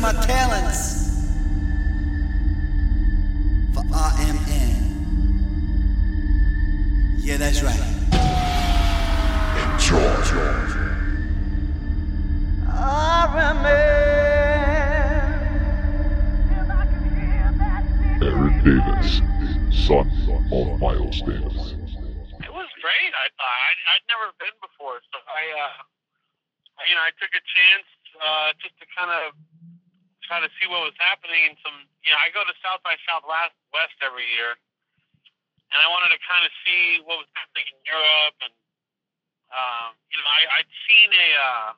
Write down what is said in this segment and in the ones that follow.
my talents for RMN. Yeah, that's right. Enjoy. Erin Davis, son of Miles Davis. It was great. I thought I'd, I'd never been before, so I, uh, you know, I took a chance uh, just to kind of try to see what was happening. And some, you know, I go to South by Southwest West every year, and I wanted to kind of see what was happening in Europe. And um, you know, I, I'd seen a, uh,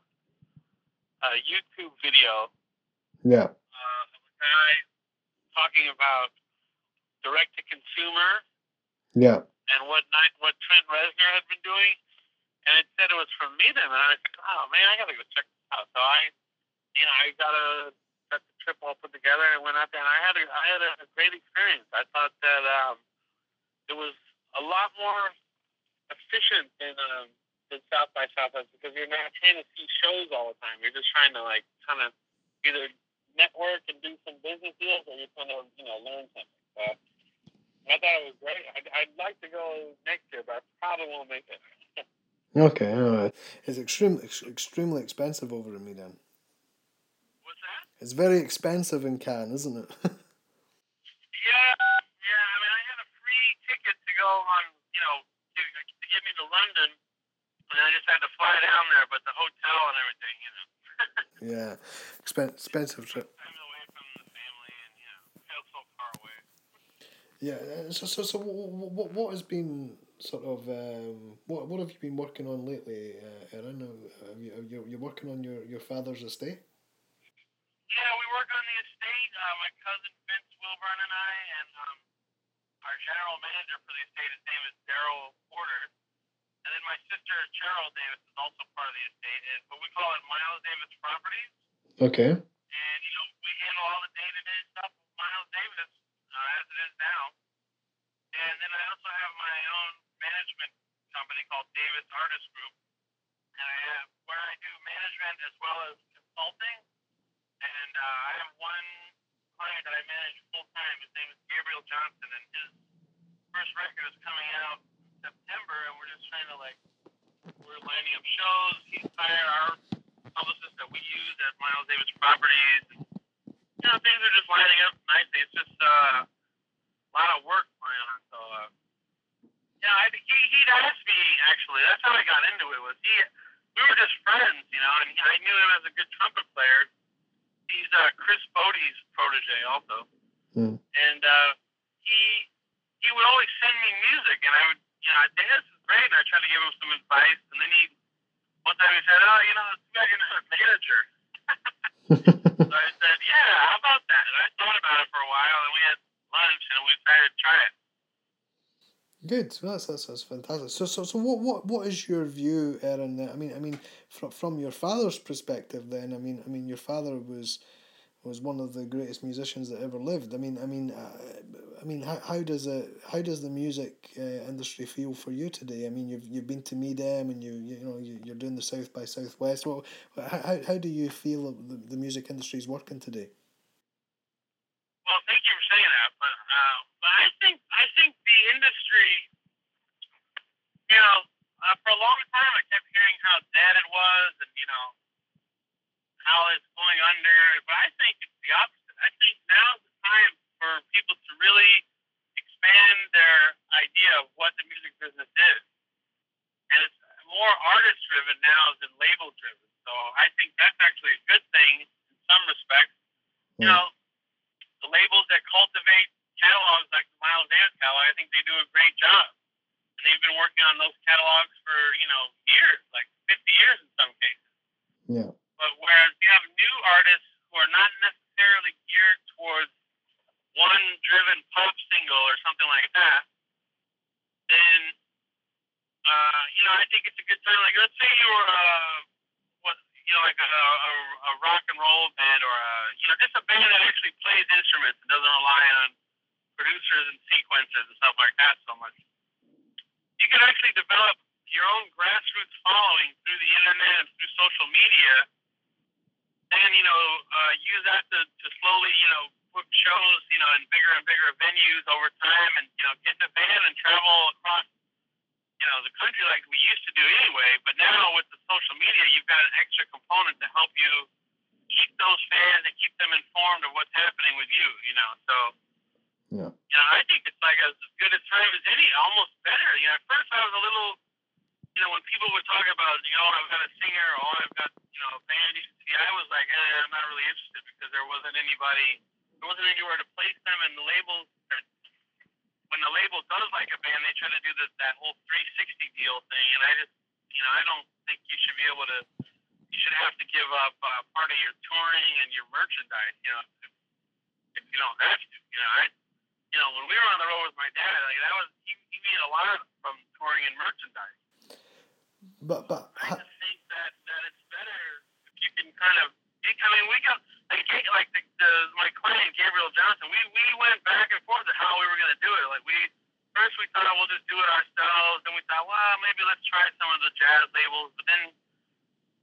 a YouTube video Yeah. uh, of a guy talking about direct to consumer Yeah. and what night what Trent Reznor had been doing, and it said it was from MIDEM, and I was like, oh man, I gotta go check this out. So I, you know, I got a got the trip all put together and went out there, and I had a I had a great experience. I thought that um, it was a lot more efficient than um, than South by Southwest because you're not trying to see shows all the time. You're just trying to like kind of either network and do some business deals, or you're trying to you know learn something. But I thought it was great. I'd, I'd like to go next year, but I probably won't make it. Okay. All right. It's extremely extremely expensive over in that? It's very expensive in Cannes, isn't it? Yeah, yeah. I mean, I had a free ticket to go on, you know, to, to get me to London, and I just had to fly down there. But the hotel and everything, you know, yeah. Expen- expensive trip. I'm away from the family, and you know, felt so far away. Yeah. uh, So so so what what has been sort of um, what what have you been working on lately, uh, Erin? Have you, are you you're working on your, your father's estate? Yeah, we work on the estate. Uh, my cousin Vince Wilburn and I, and um, our general manager for the estate, his name is Daryl Porter. And then my sister Cheryl Davis is also part of the estate, and but we call it Miles Davis Properties. Okay. And you know, we handle all the day-to-day stuff with Miles Davis uh, as it is now. And then I also have my own management company called Davis Artist Group, and I have where I do management as well as consulting. And uh, I have one client that I manage full time. His name is Gabriel Johnson, and his first record is coming out in September. And we're just trying to like we're lining up shows. He's hired our publicist that we use at Miles Davis Properties. And, you know, things are just lining up nicely. It's just uh, a lot of work going on. So, uh, yeah, I, he he'd asked me actually. That's how I got into it. Was he? We were just friends, you know, and I knew him as a good trumpet player. He's uh, Chris Botti's protege, also, Hmm. and uh, he he would always send me music, and I would, you know, this is great, and I tried to give him some advice, and then he one time he said, "Oh, you know, it's got another manager." So I said, "Yeah, how about that?" And I thought about it for a while, and we had lunch, and we decided to try it. Good. That's that's that's fantastic. So so so what what what is your view, Erin? I mean I mean from from your father's perspective, then I mean I mean your father was was one of the greatest musicians that ever lived. I mean I mean uh, I mean how, how does it how does the music uh, industry feel for you today? I mean you've you've been to MIDEM and you you know you, you're doing the South by Southwest. Well, how how how do you feel the, the music industry is working today? Well, thank you for saying that, but uh, but I think I think the industry, you know, uh, for a long time I kept hearing how dead it was, and you know, how it's going under. But I think it's the opposite. I think now's the time for people to really expand their idea of what the music business is, and it's more artist driven now than label driven. So I think that's actually a good thing in some respects. You Mm. know, the labels that cultivate catalogs like the Miles Davis catalog, I think they do a great job. And they've been working on those catalogs for, you know, years, like 50 years in some cases. Yeah. But whereas you have new artists who are not necessarily geared towards one driven pop single or something like that, then, uh, you know, I think it's a good time. Like, let's say you were, uh, what, you know, like a, a, a rock and roll band or a, you know, just a band that actually plays instruments and doesn't rely on producers and sequences and stuff like that so much. You can actually develop your own grassroots following through the internet and through social media then you know uh, use that to, to slowly you know book shows you know in bigger and bigger venues over time, and you know get in a van and travel across you know the country like we used to do anyway. But now with the social media, you've got an extra component to help you keep those fans and keep them informed of what's happening with you. You know, so Yeah. you know, I think it's like as good a time as any, almost better. You know, at first I was a little, you know, when people would talk about, you know, I've got a singer or I've got, you know, a band, see, I was like, eh, I'm not really interested because there wasn't anybody, there wasn't anywhere to place them, and the labels, when the label does like a band, they try to do this, that whole 360 deal thing, and I just, you know, I don't think you should be able to, you should have to give up uh, part of your touring and your merchandise, you know, if, if you don't have to, you know, I you know, when we were on the road with my dad, like that was he, he made a lot from touring and merchandise. But but I just think that that it's better if you can kind of. I mean, we got like like the, the my client Gabriel Johnson. We we went back and forth on how we were gonna do it. Like we first we thought we'll just do it ourselves, then we thought, well, maybe let's try some of the jazz labels. But then,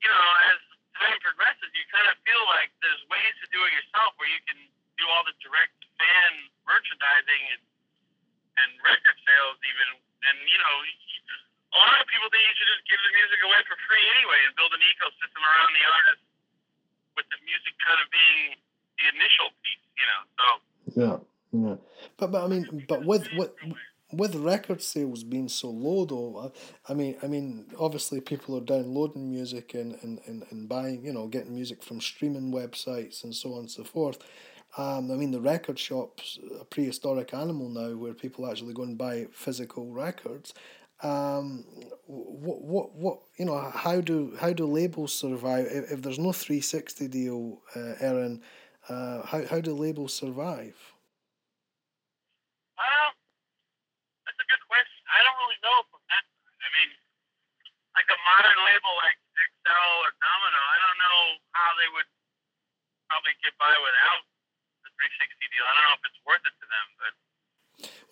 you know, as time progresses, you kind of feel like there's ways to do it yourself where you can do all the direct fan merchandising and and record sales even. And you know, a lot of people think you should just give the music away for free anyway and build an ecosystem around the artist with the music kind of being the initial piece. You know, so. yeah yeah. But but I mean but with with with record sales being so low though, I I mean I mean obviously people are downloading music and, and, and, and buying you know getting music from streaming websites and so on and so forth. Um, I mean the record shops a prehistoric animal now where people actually go and buy physical records. Um, what what what you know how do how do labels survive if, if there's no three sixty deal, uh, Erin? Uh, how how do labels survive? Well, that's a good question. I don't really know from that. I mean, like a modern label like XL or Domino, I don't know how they would probably get by without 360 deal. I don't know if it's worth it to them, but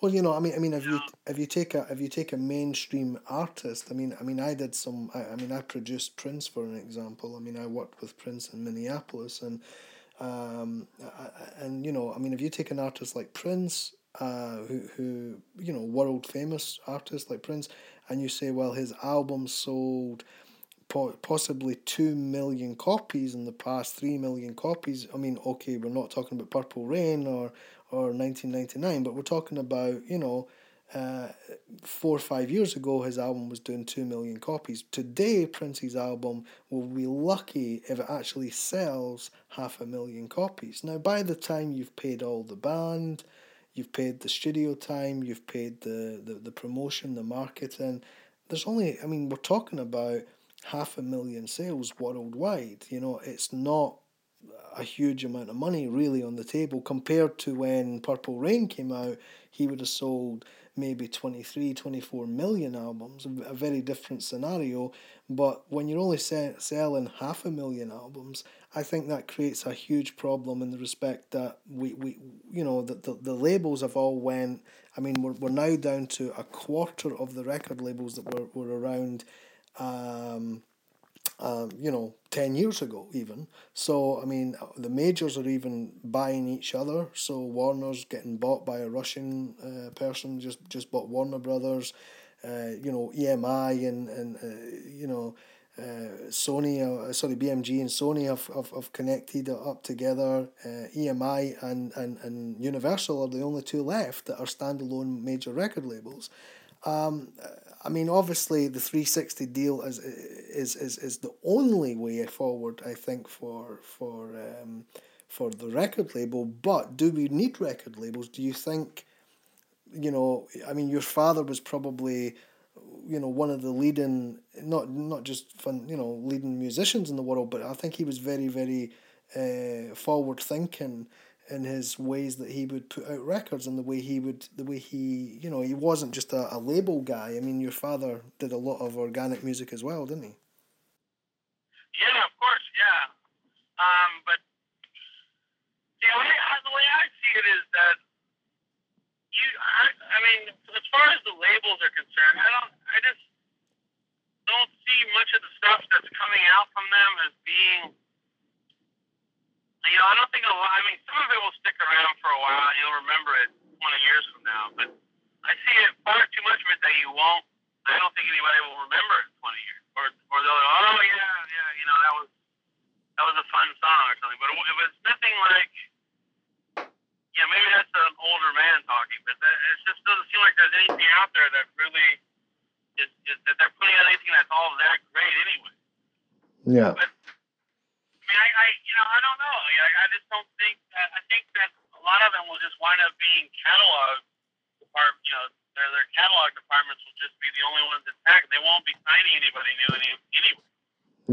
Well, you know, I mean, I mean, if you if you take a if you take a mainstream artist, I mean, I mean, I did some. I, I mean, I produced Prince for an example. I mean, I worked with Prince in Minneapolis, and um, I- and you know, I mean, if you take an artist like Prince, uh, who who you know, world famous artist like Prince, and you say, well, his album sold possibly 2 million copies in the past 3 million copies. I mean okay we're not talking about purple rain or or 1999 but we're talking about you know uh, four or five years ago his album was doing 2 million copies. Today prince's album will be lucky if it actually sells half a million copies. Now by the time you've paid all the band you've paid the studio time you've paid the, the, the promotion the marketing there's only i mean we're talking about half a million sales worldwide. You know, it's not a huge amount of money really on the table compared to when Purple Rain came out. He would have sold maybe 23, 24 million albums, a very different scenario. But when you're only se- selling half a million albums, I think that creates a huge problem in the respect that we, we you know, the, the, the labels have all went, I mean, we're, we're now down to a quarter of the record labels that were, were around um, um, you know, 10 years ago, even. So, I mean, the majors are even buying each other. So, Warner's getting bought by a Russian uh, person, just, just bought Warner Brothers. Uh, you know, EMI and, and uh, you know, uh, Sony, uh, sorry, BMG and Sony have, have, have connected up together. Uh, EMI and, and, and Universal are the only two left that are standalone major record labels. Um, I mean, obviously, the three sixty deal is, is is is the only way forward. I think for for um, for the record label. But do we need record labels? Do you think? You know, I mean, your father was probably, you know, one of the leading not not just fun, you know, leading musicians in the world, but I think he was very very uh, forward thinking in his ways that he would put out records and the way he would the way he you know he wasn't just a, a label guy i mean your father did a lot of organic music as well didn't he yeah, of course, yeah. Um, but the way the way I see it is that you, I, I mean, as far as the labels are concerned, I don't, I just don't see much of the stuff that's coming out from them as being you know, I don't think a lot. I mean, some of it will stick around for a while. You'll remember it 20 years from now. But I see it far too much of it that you won't. I don't think anybody will remember it in 20 years, or or they'll go, oh yeah, yeah, you know, that was that was a fun song or something. But it, it was nothing like. Yeah, maybe that's an older man talking, but that, it just doesn't seem like there's anything out there that really is, is that they're putting out anything that's all that great anyway. Yeah. But I mean, I, I you know, I don't know. I, I just don't think that. I think that a lot of them will just wind up being catalog department. You know, their their catalog departments will just be the only ones intact. They won't be signing anybody new any, anyway.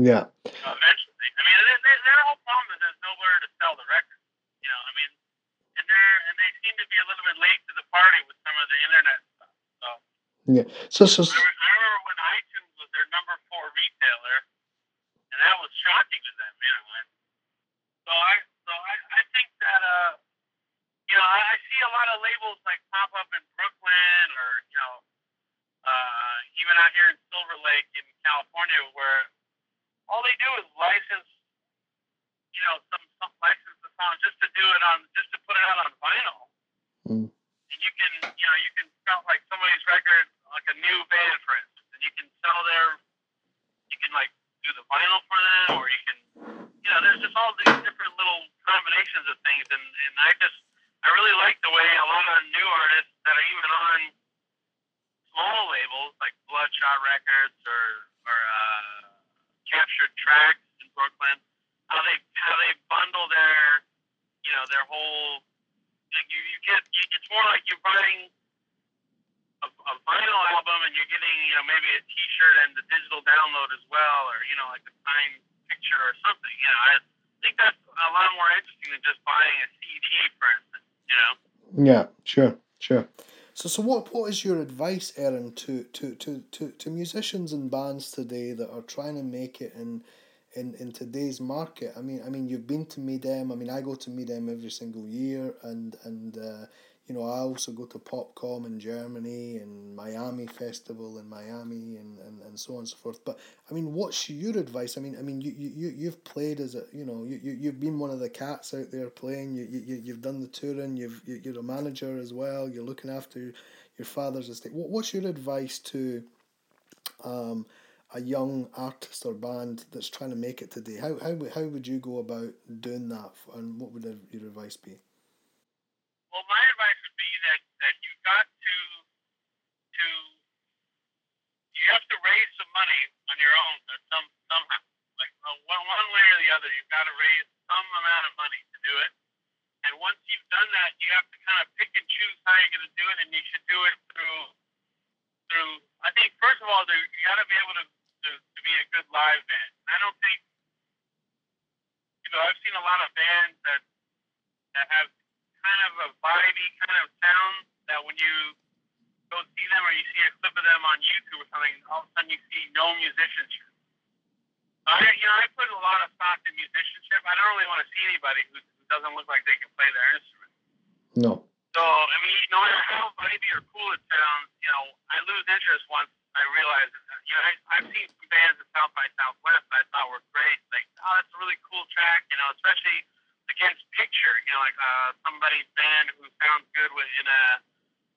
Yeah. Uh, eventually, I mean, they, they, their whole problem is there's nowhere to sell the record. You know, I mean, and they're and they seem to be a little bit late to the party with some of the internet stuff. So. Yeah. So so I remember, I remember when iTunes was their number four retailer, and that was shocking to them, you know. And so I, so I, I think that, uh, you know, I, I see a lot of labels like pop up in Brooklyn or you know, uh, even out here in Silver Lake in California, where all they do is license, you know, some some license the song just to do it on, just to put it out on vinyl Mm. and you can you know you can sell like somebody's record like a new band for instance and you can sell their you can like do the vinyl for them or you can you know there's just all these different little combinations of things and and I just I really like the way a lot of new artists that are even on small labels like Bloodshot Records or Captured Tracks in Brooklyn how they how they bundle their you know their whole like you, you get you, it's more like you're buying a, a vinyl album and you're getting you know maybe a T-shirt and the digital download as well, or you know like a signed picture or something. You know, I think that's a lot more interesting than just buying a CD, for instance. You know. Yeah, sure, sure. So, so what, what is your advice, Erin, to, to, to, to, to musicians and bands today that are trying to make it in, in, in today's market? I mean, I mean, you've been to MIDEM. I mean, I go to MIDEM every single year, and and uh, you know, I also go to Popkomm in Germany and Miami Festival in Miami and, and, and so on and so forth. But I mean, what's your advice? I mean, I mean, you you, you you've played as a you know you, you you've been one of the cats out there playing. You you you've done the touring. You've you, you're a manager as well. You're looking after your father's estate. What what's your advice to um, a young artist or band that's trying to make it today? How how how would you go about doing that? And what would your advice be? Well, my advice would be that that you've got to to you have to raise some money on your own uh, some somehow. Like uh, one one way or the other, you've got to raise some amount of money to do it. And once you've done that, you have to kind of pick and choose how you're going to do it, and you should do it through through. I think first of all, you got to be able to, to to be a good live band. I don't think you know. I've seen a lot of bands that that have kind of a vibey kind of sound that when you go see them or you see a clip of them on YouTube or something, all of a sudden you see no musicianship. I, you know, I put a lot of stock in musicianship. I don't really want to see anybody who, who doesn't look like they can play their instrument. No. So, I mean, no matter how vibey or cool it sounds, you know, I lose interest once I realize that, you know, I, I've seen some bands at South by Southwest that I thought were great. Like, oh, that's a really cool track, you know, especially against picture, you know, like uh, somebody's band who sounds good with, in a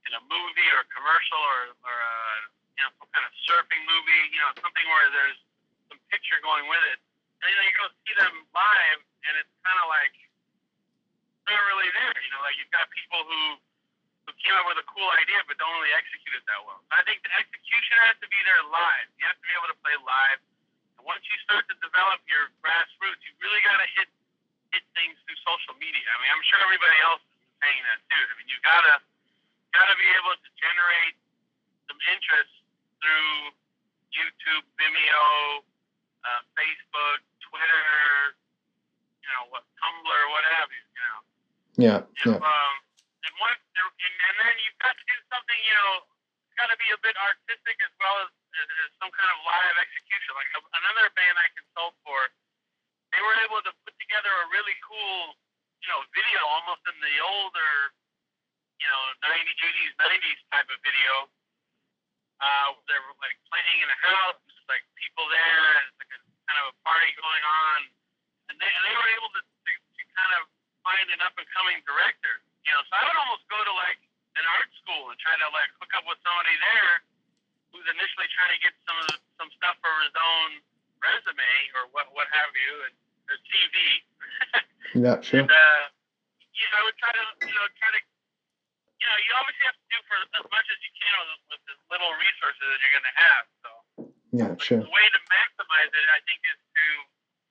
in a movie or a commercial or, or uh, you know, some kind of surfing movie, you know, something where there's some picture going with it. And, you know, you go see them live, and it's kind of like, not really there. You know, like you've got people who who came up with a cool idea but don't really execute it that well. I think the execution has to be there live. You have to be able to play live. And once you start to develop your grassroots, you really got to hit hit things through social media. I mean, I'm sure everybody else is saying that too. I mean, you gotta gotta be able to generate some interest through YouTube, Vimeo, uh, Facebook, Twitter, you know, what Tumblr, what have you. You know. Yeah. If, Yeah. um, and one, and, and then you've got to do something, you know, it's got to be a bit artistic as well as, as, as some kind of live execution. Like a, another band I consult for, they were able to put together a really cool, you know, video almost in the older, you know, 90s, 80s, 90s type of video. Uh, they were like playing in a house, and just like people there, and it's like a kind of a party going on, and they, and they were able to, to, to kind of find an up and coming director. You know, so I would almost go to like an art school and try to like hook up with somebody there who's initially trying to get some of the, some stuff for his own resume or what what have you and or CV. Yeah, sure. And uh, know, I would try to you know try to you know you obviously have to do for as much as you can with, with as little resources that you're going to have. So. Yeah, sure. The way to maximize it, I think, is to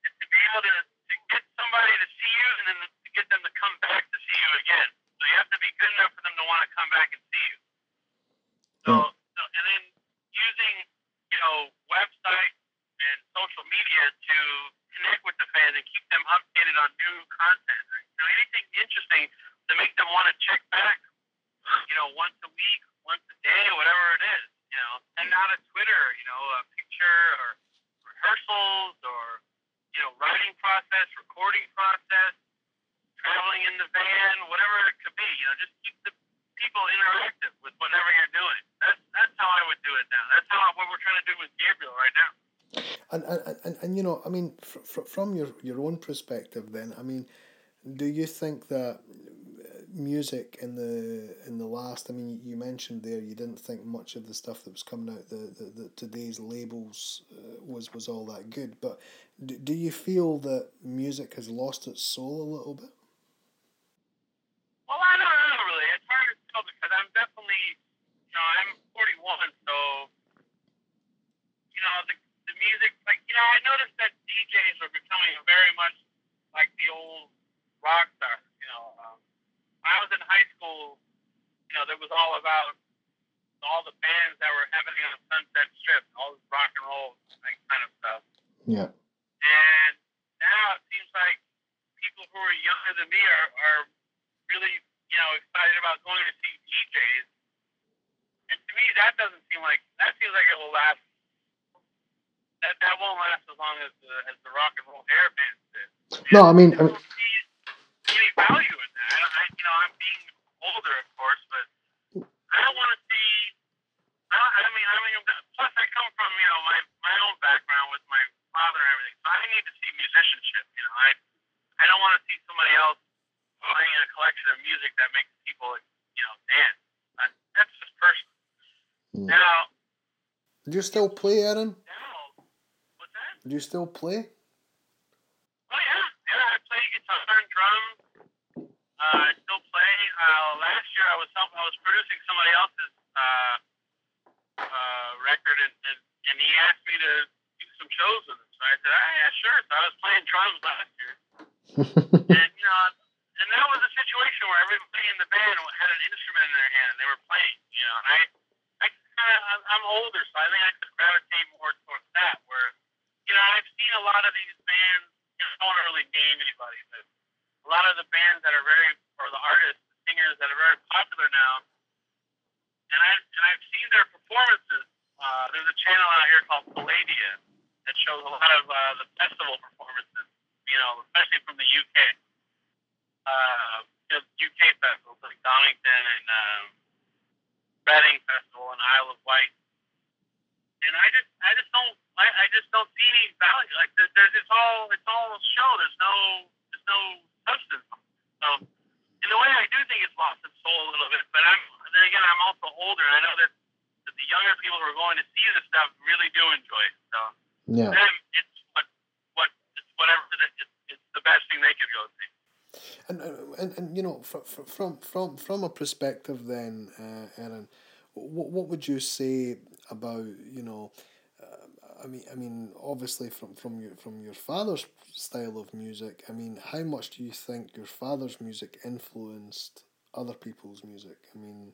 is to be able to, to get somebody to see you and then to get them to come back to see you again. So you have to be good enough for them to want to come back and see you. So, Hmm. so and then using you know website and social media to connect with the fans and keep them updated on new content. You know, anything interesting to make them want to check back. You know, once a week, once a day, whatever it is. You know, send out a Twitter. You know, a picture or rehearsals or you know writing process, recording process, traveling in the van, whatever it could be. You know, just keep the people interactive with whatever you're doing. That's that's how I would do it now. That's how what we're trying to do with Gabriel right now. And, and, and, and you know, I mean, fr- fr- from your, your own perspective, then, I mean, do you think that uh, music in the in the last? I mean, you mentioned there you didn't think much of the stuff that was coming out the, the, the today's labels uh, was was all that good. But do, do you feel that music has lost its soul a little bit? Well, I don't know really. It's hard to tell because I'm definitely, you know, I'm 41, so you know the the music. Like you know, I noticed that DJs are becoming very much like the old rock stars. You know, um, when I was in high school, you know, there was all about all the bands that were happening on Sunset Strip, all this rock and roll like kind of stuff. Yeah. And now it seems like people who are younger than me are, are really, you know, excited about going to see DJs. And to me, that doesn't seem like that seems like it will last. That that won't last as long as the as the rock and roll hair bands did. No, I mean, I I mean, any value in that. I, I, you know, I'm being older, of course, but I don't want to see. I, don't, I mean, I mean, plus I come from you know my my own background with my father and everything, so I need to see musicianship. You know, I I don't want to see somebody else playing a collection of music that makes people you know dance. I, that's just personal. Mm. Now, do you still play, Erin? Do you still play? Oh yeah, yeah. I play guitar and drums. Uh, I still play. Uh, last year I was help, I was producing somebody else's uh, uh, record, and, and and he asked me to do some shows with him. So I said, ah, yeah, sure. So I was playing drums last year, and you know, and that was a situation where everybody in the band had an instrument in their hand. and They were playing. You know, and I, I kind of, I'm older, so I think I could gravitate more towards that. Where, you know, I've seen a lot of these bands. You know, I don't want to really name anybody, but a lot of the bands that are very, or the artists, the singers that are very popular now, and I and I've seen their performances. Uh, there's a channel out here called Palladia that shows a lot of uh, the festival performances. You know, especially from the UK. Uh, you know, UK festivals like Donington and um, Reading Festival and Isle of Wight. And I just, I just don't, I, I just don't see any value. Like there, there's, it's all, it's all show. There's no, there's no substance. So, in a way, I do think it's lost its soul a little bit. But I'm, then again, I'm also older, and I know that, that the younger people who are going to see this stuff really do enjoy it. So, Yeah. them, it's what, what, it's whatever. It's, the best thing they could go see. And, and, and you know, from, from, from, from a perspective then, uh, Erin, what, what would you say about, you know, uh, I mean, I mean, obviously from, from your from your father's style of music. I mean, how much do you think your father's music influenced other people's music? I mean,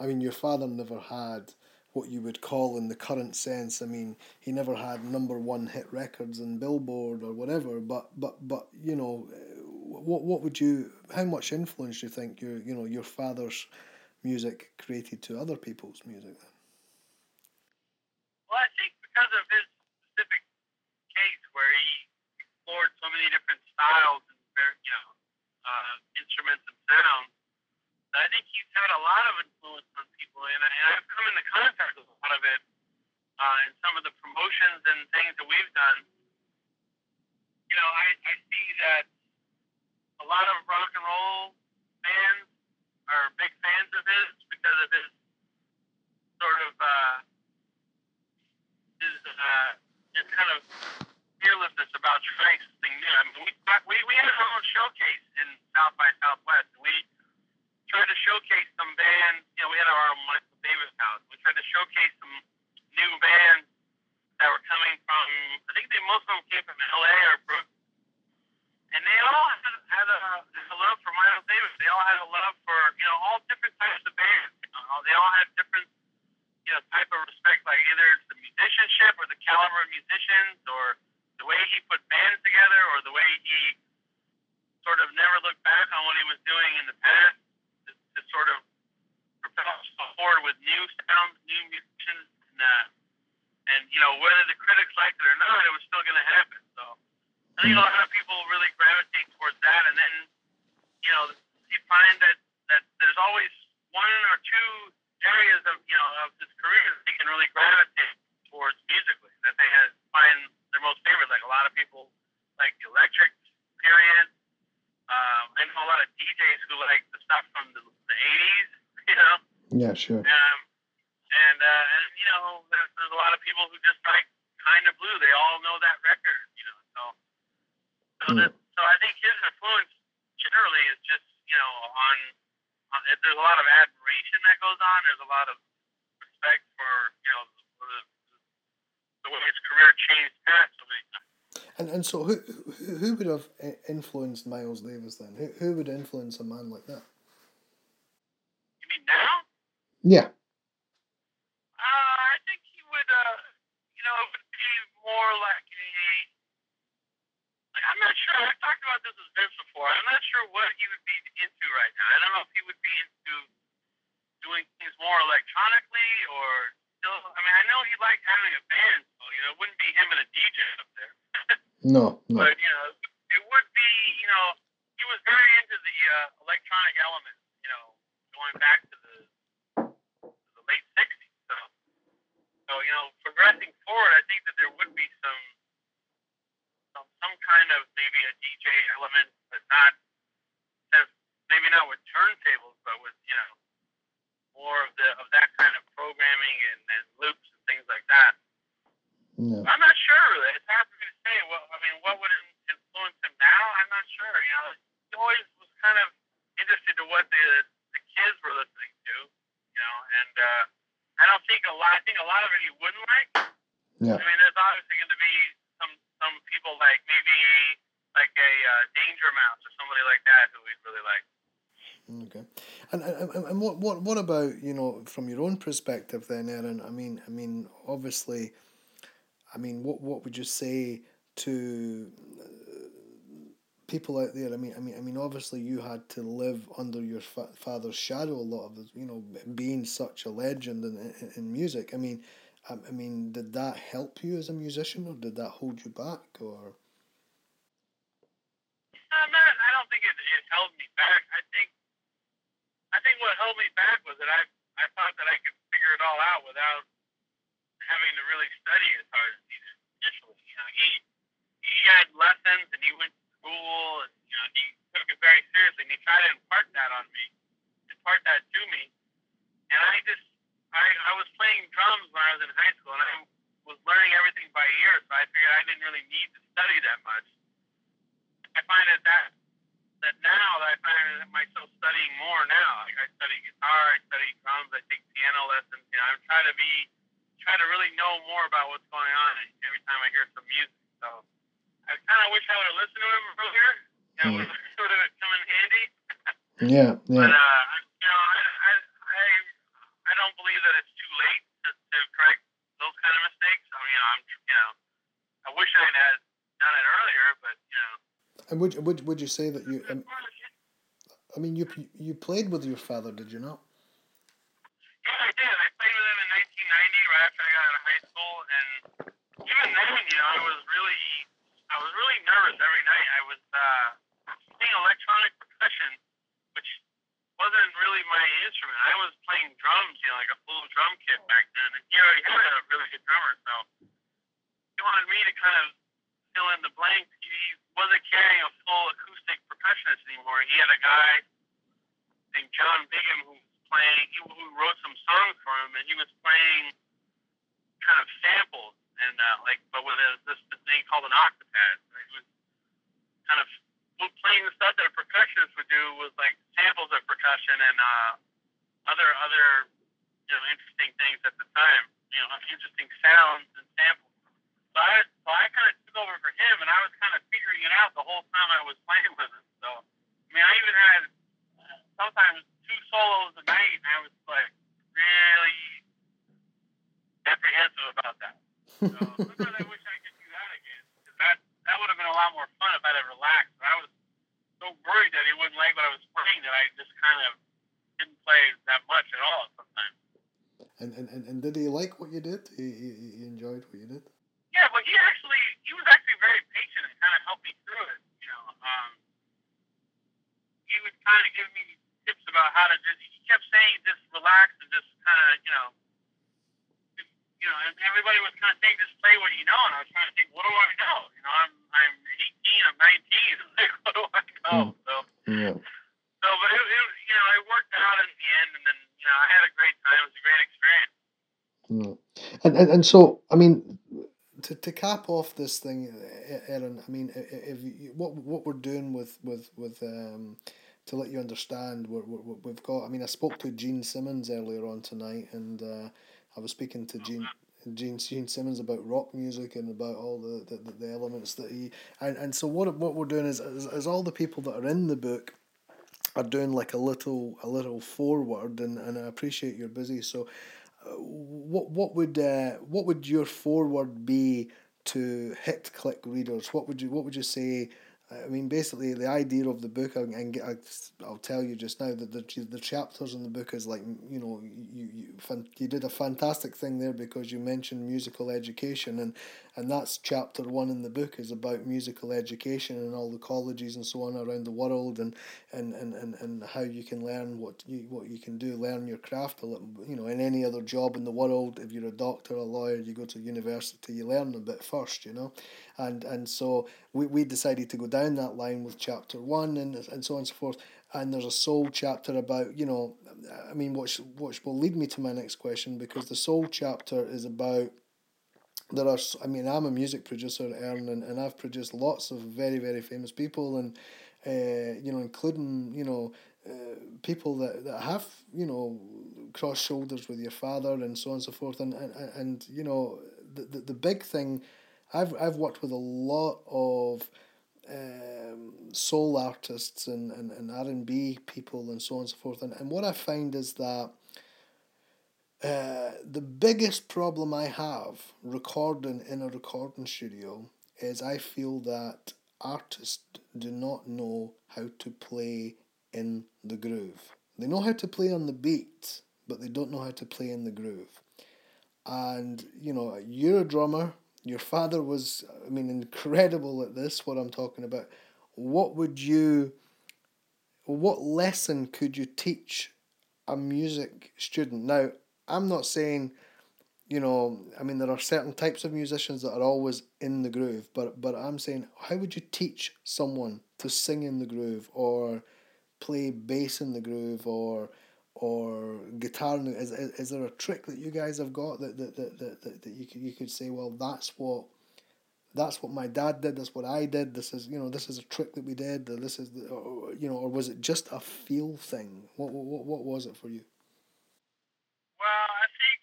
I mean, your father never had what you would call in the current sense. I mean, he never had number one hit records in Billboard or whatever. But but but you know, what what would you? How much influence do you think your you know your father's music created to other people's music? Then? Well, I think because of his specific case where he explored so many different styles and you know, uh, instruments and sounds, I think he's had a lot of influence on people, and, I, and I've come into contact with a lot of it uh, in some of the promotions and things that we've done. You know, I, I see that a lot of rock and roll fans are big fans of his because of his sort of uh, his uh, his kind of fearlessness about trying something new. I mean, we we we had our own showcase in South by Southwest. We tried to showcase some bands. You know, we had our own Michael Davis house. We tried to showcase some new bands that were coming from. I think they most of them came from L.A. or Brooklyn, and they all had, had a sure. Um, and uh, and you know, there's, there's a lot of people who just like kind of blue. They all know that record, you know. So, so Mm. that so I think his influence generally is just you know on, on there's a lot of admiration that goes on. There's a lot of respect for you know for the, the way his career changed past so many times. And and so who who, who would have influenced Miles Davis then? Who who would influence a man like that? You mean now? Yeah. Uh, I think he would, uh, you know, it would be more like a. Like, I'm not sure. I've talked about this with Vince before. I'm not sure what he would be into right now. I don't know if he would be into doing things more electronically or still. I mean, I know he liked having a band, so you know, it wouldn't be him and a DJ up there. No, no. But you know, it would be. You know, he was very into the uh, electronic elements. You know, going back to the, to the late '60s. So, so you know, progressing forward, I think that there would be some some, some kind of maybe a DJ element, but not maybe not with turntables, but with you know more of the of that kind of programming and, and loops and things like that. Yeah. I'm not sure. really. It's hard for me to say. What I mean, what would influence him now? I'm not sure. You know, he always was kind of interested to what the the kids were listening to. You know, and uh, I don't think a lot. I think a lot of it he wouldn't like. Yeah. I mean, there's obviously going to be some some people like maybe like a uh, Danger Mouse or somebody like that who we'd really like. Okay. And, and and- what what what about you know from your own perspective then, Erin? I mean I mean obviously, I mean what what would you say to people out there? I mean I mean I mean obviously you had to live under your fa- father's shadow a lot of the you know being such a legend in in, in music. I mean. I I mean, did that help you as a musician, or did that hold you back, or? Uh, man, I don't think it, it held me back. I think I think what held me back was that I I thought that I could figure it all out without having to really study as hard as he did initially. You know, he he had lessons and he went school and you know he took it very seriously and he tried to impart that on me, impart that to me, and I just I I was playing drums when I was in high school and I was learning everything by ear, so I figured I didn't really need to study that much. I find that that that now that I find myself studying more now. Like I study guitar, I study drums, I take piano lessons. You know, I'm trying to be try to really know more about what's going on every time I hear some music. So I kind of wish I would have listened to him earlier. Know, Mm. it would have come in handy. Yeah, yeah. But uh, you know, I, I I I don't believe that it's too late to, to correct those kind of mistakes. I mean, you know, I'm you know, I wish I had done it earlier, but you know. and would would would you say that you? Um, I mean, you you played with your father, did you not? Yeah, I did. I played with him in 1990, right after I got out of high school, and even then, you know, I was really, was really nervous every night. I was uh, playing electronic percussion, which wasn't really my instrument. I was playing drums, you know, like a full drum kit back then, and he already had a really good drummer, so he wanted me to kind of fill in the blanks. He wasn't carrying a full acoustic percussionist anymore. He had a guy named John Bigham who was playing, he, who wrote some songs for him, and he was playing kind of samples, and uh, like, but with a, this, this thing called an Octapad. So he was kind of playing the stuff that a percussionist would do was like samples of percussion and uh, other other you know, interesting things at the time, you know, interesting sounds and samples. So I, so I kind of took over for him, and I was kind of figuring it out the whole time I was playing with him. So, I mean, I even had uh, sometimes two solos a night, and I was like really apprehensive about that. So sometimes I wish I could do that again, because that that would have been a lot more fun if I'd have relaxed. But I was so worried that he wouldn't like what I was playing that I just kind of didn't play that much at all sometimes. And, and, and, and did he like what you did? He, he, he enjoyed what you did? Yeah, but he actually he was actually very patient and kind of helped me through it. You know, um, he would kind of give me tips about how to just. He kept saying just relax and just kind of you know, just, you know. And everybody was kind of saying just play what you know, and I was trying to think, what do I know? You know, I'm I'm 18, I'm 19. Like, what do I know? So Yeah. so, but it, it you know it worked out in the end, and then you know I had a great time. It was a great experience. Mm. And, and so I mean, to, to cap off this thing, Erin. I mean, if you, what what we're doing with with with um, to let you understand, we're, we're, we've got. I mean, I spoke to Gene Simmons earlier on tonight, and uh, I was speaking to Gene. Gene, Gene Simmons about rock music and about all the, the, the elements that he and, and so what what we're doing is, is is all the people that are in the book are doing like a little a little forward and, and I appreciate you're busy so what what would uh, what would your forward be to hit click readers? What would you what would you say? I mean basically the idea of the book and, and I'll tell you just now that the, the chapters in the book is like you know you you you did a fantastic thing there because you mentioned musical education. And and that's chapter one in the book is about musical education and all the colleges and so on around the world and and, and, and, and how you can learn what you what you can do learn your craft a little you know in any other job in the world if you're a doctor a lawyer you go to university you learn a bit first you know? And and so we, we decided to go down that line with chapter one and and so on and so forth. And there's a soul chapter about you know I mean which which will lead me to my next question because the soul chapter is about there are I mean I'm a music producer Erin and, and I've produced lots of very very famous people and uh, you know including you know uh, people that, that have you know crossed shoulders with your father and so on and so forth. And and, and- you know the, the, the big thing I've I've worked with a lot of um, soul artists and, and, and R and B people and so on and so forth. And, and what I find is that uh, the biggest problem I have recording in a recording studio is I feel that artists do not know how to play in the groove. They know how to play on the beat, but they don't know how to play in the groove. And you know, you're a drummer. Your father was, I mean, incredible at this. What I'm talking about. What would you? What lesson could you teach a music student? Now, I'm not saying, you know, I mean, there are certain types of musicians that are always in the groove, but but I'm saying, how would you teach someone to sing in the groove or play bass in the groove or or guitar in the, is, is, is there a trick that you guys have got that that, that, that, that, that you could you could say well that's what that's what my dad did that's what I did this is you know this is a trick that we did this is the, or, you know or was it just a feel thing? What what, what was it for you Well, I think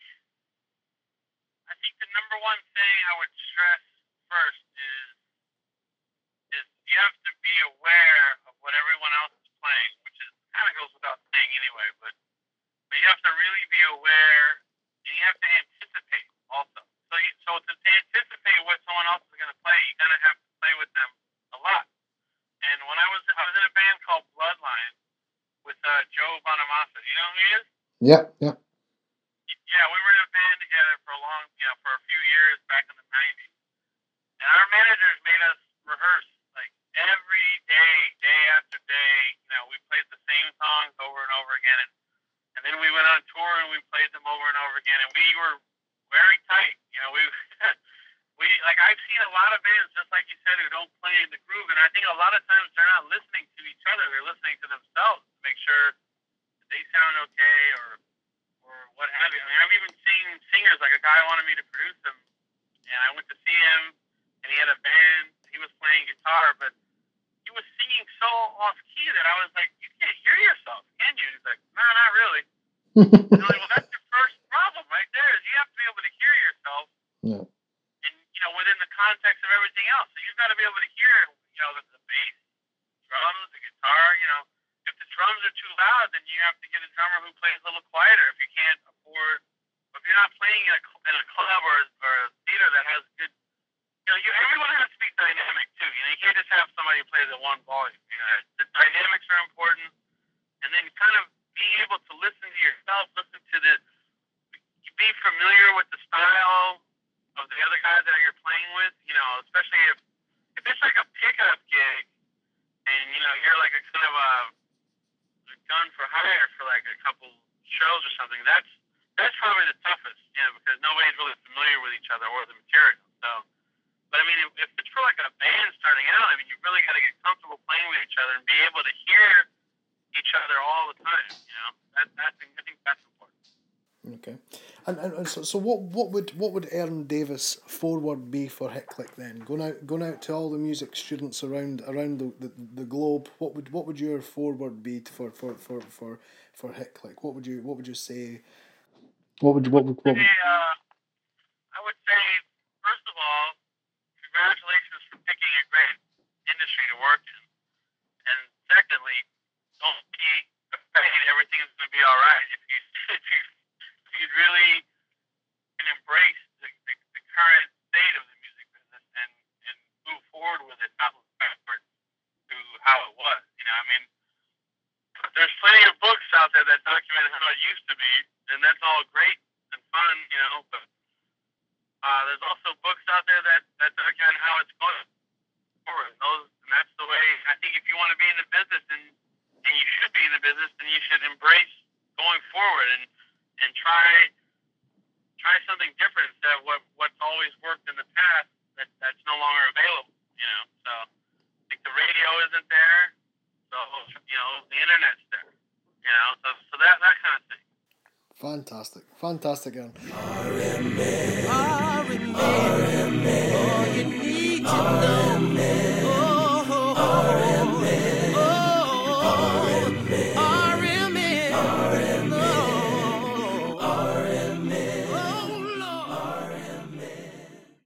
I think the number one thing I would stress first is is you have to be aware of what everyone else is playing, which is kind of goes without saying anyway. But but you have to really be aware, and you have to anticipate also. So you, so to, anticipate what someone else is going to play, you kind of have to play with them a lot. And when I was I was in a band called Bloodline with uh, Joe Bonamassa. You know who he is? yeah yeah yeah, we were in a band together for a long, you know, for a few years back in the '90s, and our managers made us rehearse songs over and over again, and, and then we went on tour and we played them over and over again, and we were very tight. You know, we we like I've seen a lot of bands just like you said who don't play in the groove, and I think a lot of times they're not listening to each other; they're listening to themselves to make sure that they sound okay or or what have you. I mean, I've even seen singers like a guy wanted me to produce him, and I went to see him, and he had a band. He was playing guitar, but singing so off key that I was like, you can't hear yourself, can you? He's like, no, not really. like, well, that's your first problem right there is you have to be able to hear yourself. Yeah. And, you know, within the context of everything else. So you've got to be able to hear, you know, the, the bass, drums, the guitar, you know. If the drums are too loud, then you have to get a drummer who plays a little quieter if you can't afford if you're not playing in a, in a club or, or a theater that has good you know, you everyone has to be dynamic too. You know, you can't just have somebody plays at one volume. You know, the dynamics are important, and then kind of being able to listen to yourself, listen to the, be familiar with the style of the other guys that you're playing with. You know, especially if if it's like a pickup gig, and you know you're like a kind of a, a gun for hire for like a couple shows or something. That's probably the toughest, you know, because nobody's really familiar with each other or the material. So, but I mean, if, if it's for like a band starting out, I mean, you really got to get comfortable playing with each other and be able to hear each other all the time. You know, that that's I think that's important. Okay. And, and, and so, so what, what would what would Erin Davis forward be for Hitclick then? Going out going out to all the music students around around the, the, the globe, what would what would your forward be for for, for, for, for Hitclick? What would you what would you say? What would you what would, what would Hey, uh, I would say, first of all, congratulations for picking a great industry to work in. And secondly, don't be afraid everything's going to be all right. If you if you if you really can embrace the, the, the current state of the music business and and move forward with it, not look backwards to how it was. You know, I mean, there's plenty of books out there that document how it used to be, and that's all great and fun, you know. But uh, there's also books out there that that document how it's going forward. Those, and that's the way. I think if you want to be in the business, and and you should be in the business, then you should embrace going forward and and try try something different instead of what what's always worked in the past that that's no longer available. You know, so I think the radio isn't there, so you know the internet's there. You know, so so that that kind of thing. fantastic fantastic